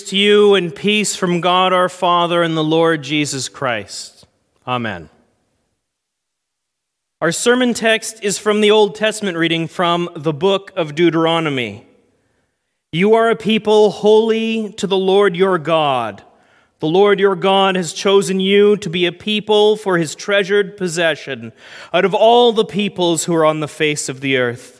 Grace to you and peace from God our Father and the Lord Jesus Christ. Amen. Our sermon text is from the Old Testament reading from the book of Deuteronomy. You are a people holy to the Lord your God. The Lord your God has chosen you to be a people for his treasured possession out of all the peoples who are on the face of the earth.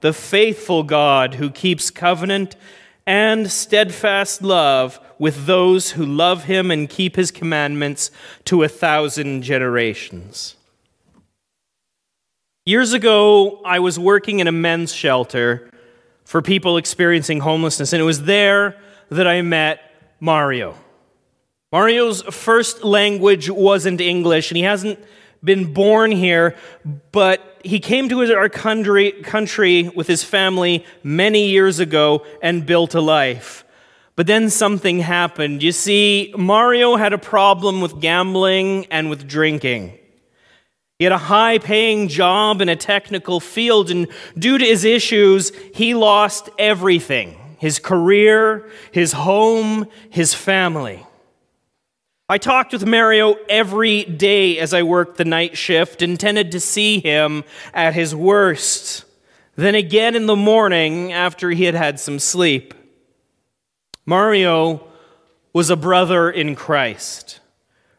the faithful God who keeps covenant and steadfast love with those who love him and keep his commandments to a thousand generations. Years ago, I was working in a men's shelter for people experiencing homelessness, and it was there that I met Mario. Mario's first language wasn't English, and he hasn't been born here, but he came to our country, country with his family many years ago and built a life. But then something happened. You see, Mario had a problem with gambling and with drinking. He had a high paying job in a technical field, and due to his issues, he lost everything his career, his home, his family. I talked with Mario every day as I worked the night shift, intended to see him at his worst. Then again in the morning after he had had some sleep. Mario was a brother in Christ.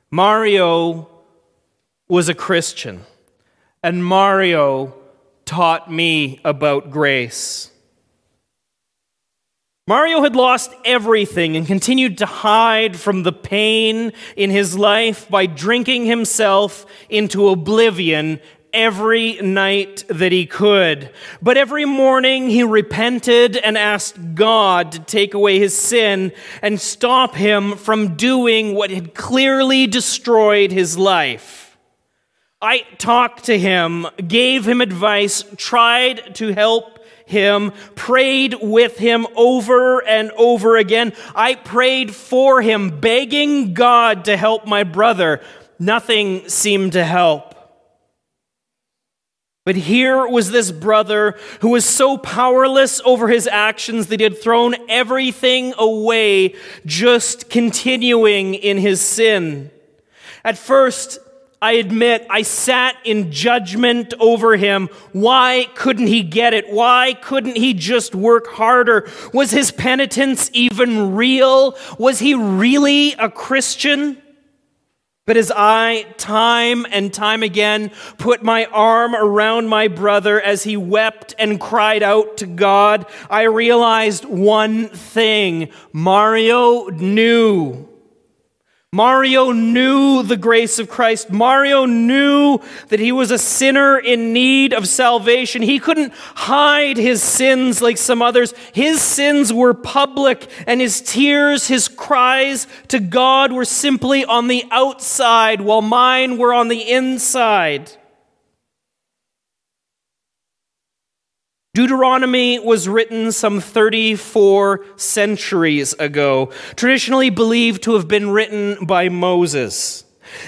Mario was a Christian. And Mario taught me about grace. Mario had lost everything and continued to hide from the pain in his life by drinking himself into oblivion every night that he could. But every morning he repented and asked God to take away his sin and stop him from doing what had clearly destroyed his life. I talked to him, gave him advice, tried to help him, prayed with him over and over again. I prayed for him, begging God to help my brother. Nothing seemed to help. But here was this brother who was so powerless over his actions that he had thrown everything away, just continuing in his sin. At first, I admit I sat in judgment over him. Why couldn't he get it? Why couldn't he just work harder? Was his penitence even real? Was he really a Christian? But as I, time and time again, put my arm around my brother as he wept and cried out to God, I realized one thing Mario knew Mario knew the grace of Christ. Mario knew that he was a sinner in need of salvation. He couldn't hide his sins like some others. His sins were public, and his tears, his cries to God were simply on the outside, while mine were on the inside. Deuteronomy was written some 34 centuries ago, traditionally believed to have been written by Moses.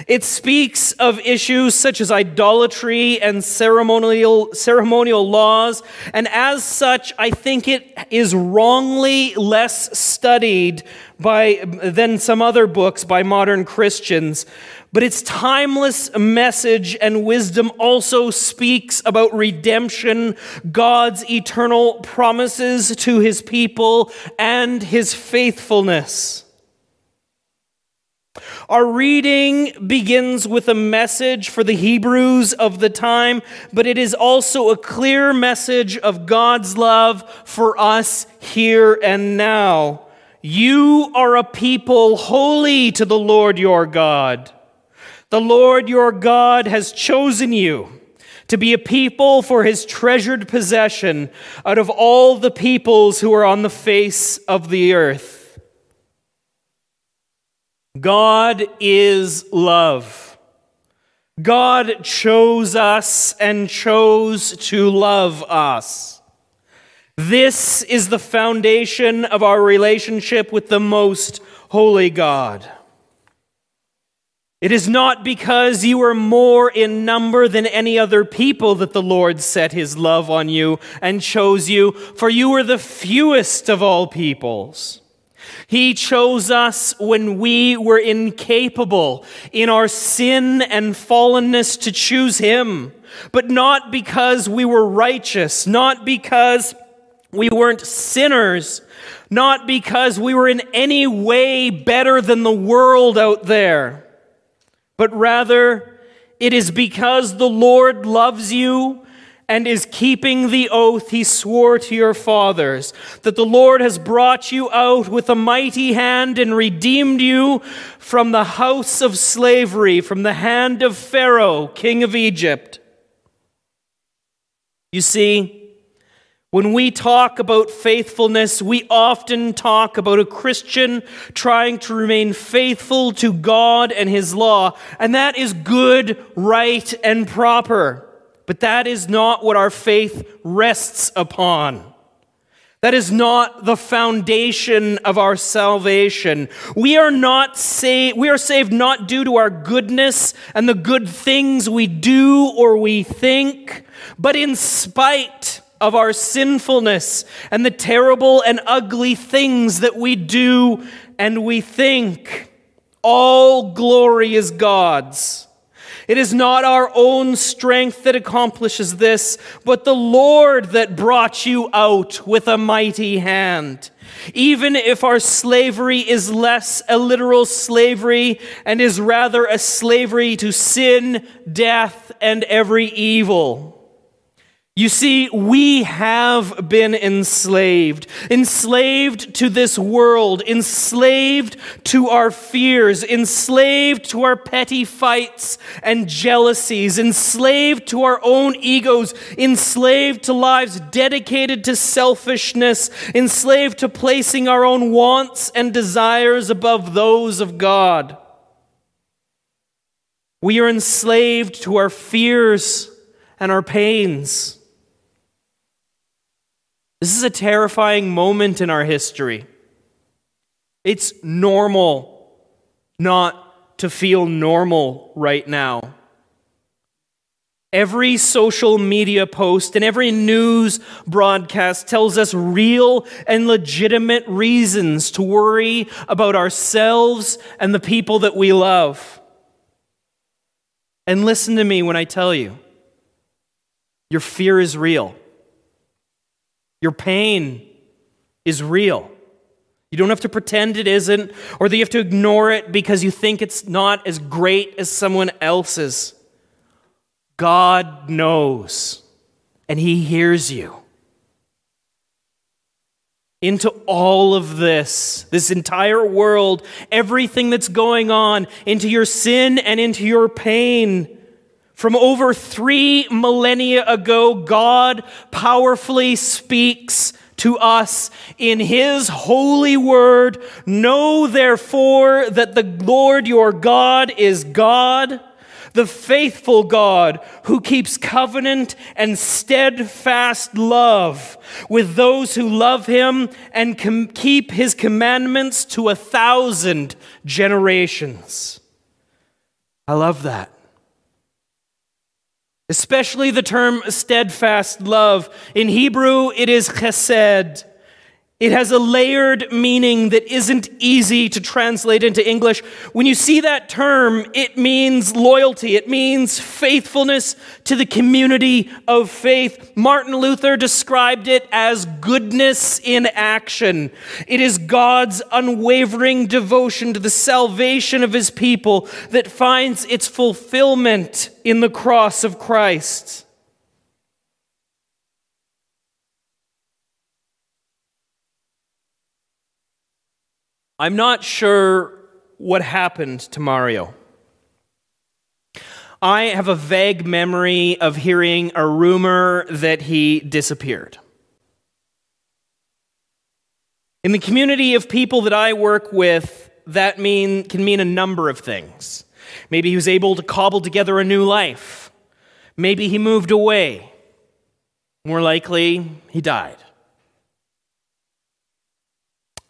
It speaks of issues such as idolatry and ceremonial, ceremonial laws, and as such, I think it is wrongly less studied by, than some other books by modern Christians. But its timeless message and wisdom also speaks about redemption, God's eternal promises to his people, and his faithfulness. Our reading begins with a message for the Hebrews of the time, but it is also a clear message of God's love for us here and now. You are a people holy to the Lord your God. The Lord your God has chosen you to be a people for his treasured possession out of all the peoples who are on the face of the earth. God is love. God chose us and chose to love us. This is the foundation of our relationship with the most holy God. It is not because you are more in number than any other people that the Lord set his love on you and chose you, for you were the fewest of all peoples. He chose us when we were incapable in our sin and fallenness to choose Him, but not because we were righteous, not because we weren't sinners, not because we were in any way better than the world out there but rather it is because the Lord loves you and is keeping the oath he swore to your fathers, that the Lord has brought you out with a mighty hand and redeemed you from the house of slavery, from the hand of Pharaoh, king of Egypt. You see, when we talk about faithfulness, we often talk about a Christian trying to remain faithful to God and His law, and that is good, right, and proper. But that is not what our faith rests upon. That is not the foundation of our salvation. We are not saved, we are saved not due to our goodness and the good things we do or we think, but in spite of our sinfulness and the terrible and ugly things that we do and we think. All glory is God's. It is not our own strength that accomplishes this, but the Lord that brought you out with a mighty hand. Even if our slavery is less a literal slavery and is rather a slavery to sin, death, and every evil. You see, we have been enslaved, enslaved to this world, enslaved to our fears, enslaved to our petty fights and jealousies, enslaved to our own egos, enslaved to lives dedicated to selfishness, enslaved to placing our own wants and desires above those of God. We are enslaved to our fears and our pains. This is a terrifying moment in our history. It's normal not to feel normal right now. Every social media post and every news broadcast tells us real and legitimate reasons to worry about ourselves and the people that we love. And listen to me when I tell you your fear is real. Your pain is real. You don't have to pretend it isn't, or that you have to ignore it because you think it's not as great as someone else's. God knows, and He hears you. Into all of this, this entire world, everything that's going on, into your sin and into your pain. From over three millennia ago, God powerfully speaks to us in His holy word. Know therefore that the Lord your God is God, the faithful God who keeps covenant and steadfast love with those who love Him and com- keep His commandments to a thousand generations. I love that especially the term steadfast love. In Hebrew, it is chesed. It has a layered meaning that isn't easy to translate into English. When you see that term, it means loyalty, it means faithfulness to the community of faith. Martin Luther described it as goodness in action. It is God's unwavering devotion to the salvation of his people that finds its fulfillment in the cross of Christ. I'm not sure what happened to Mario. I have a vague memory of hearing a rumor that he disappeared. In the community of people that I work with, that mean, can mean a number of things. Maybe he was able to cobble together a new life. Maybe he moved away. More likely, he died.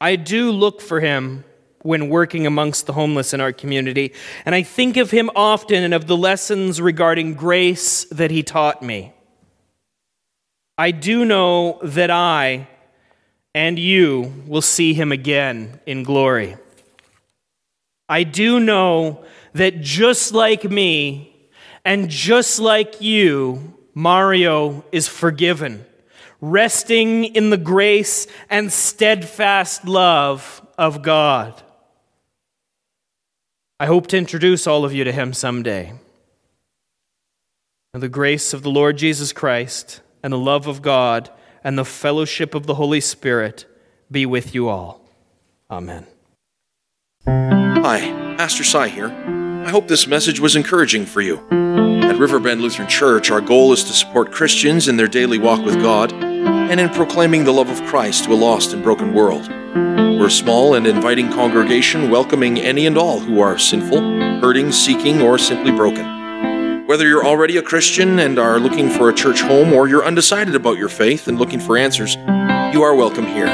I do look for him when working amongst the homeless in our community, and I think of him often and of the lessons regarding grace that he taught me. I do know that I and you will see him again in glory. I do know that just like me and just like you, Mario is forgiven, resting in the grace and steadfast love of God. I hope to introduce all of you to him someday. And the grace of the Lord Jesus Christ and the love of God and the fellowship of the Holy Spirit be with you all. Amen. Hi, Pastor Cy here. I hope this message was encouraging for you. At Riverbend Lutheran Church, our goal is to support Christians in their daily walk with God and in proclaiming the love of Christ to a lost and broken world. We're a small and inviting congregation welcoming any and all who are sinful, hurting, seeking, or simply broken. Whether you're already a Christian and are looking for a church home, or you're undecided about your faith and looking for answers, you are welcome here.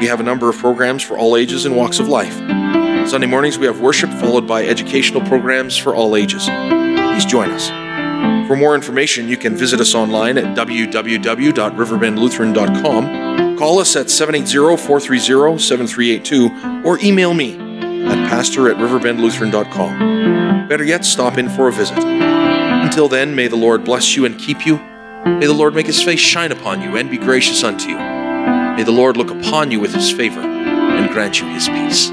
We have a number of programs for all ages and walks of life. Sunday mornings we have worship followed by educational programs for all ages. Please join us. For more information, you can visit us online at www.riverbendlutheran.com, call us at 780 430 7382, or email me at pastor at riverbendlutheran.com. Better yet, stop in for a visit. Until then, may the Lord bless you and keep you. May the Lord make his face shine upon you and be gracious unto you. May the Lord look upon you with his favor and grant you his peace.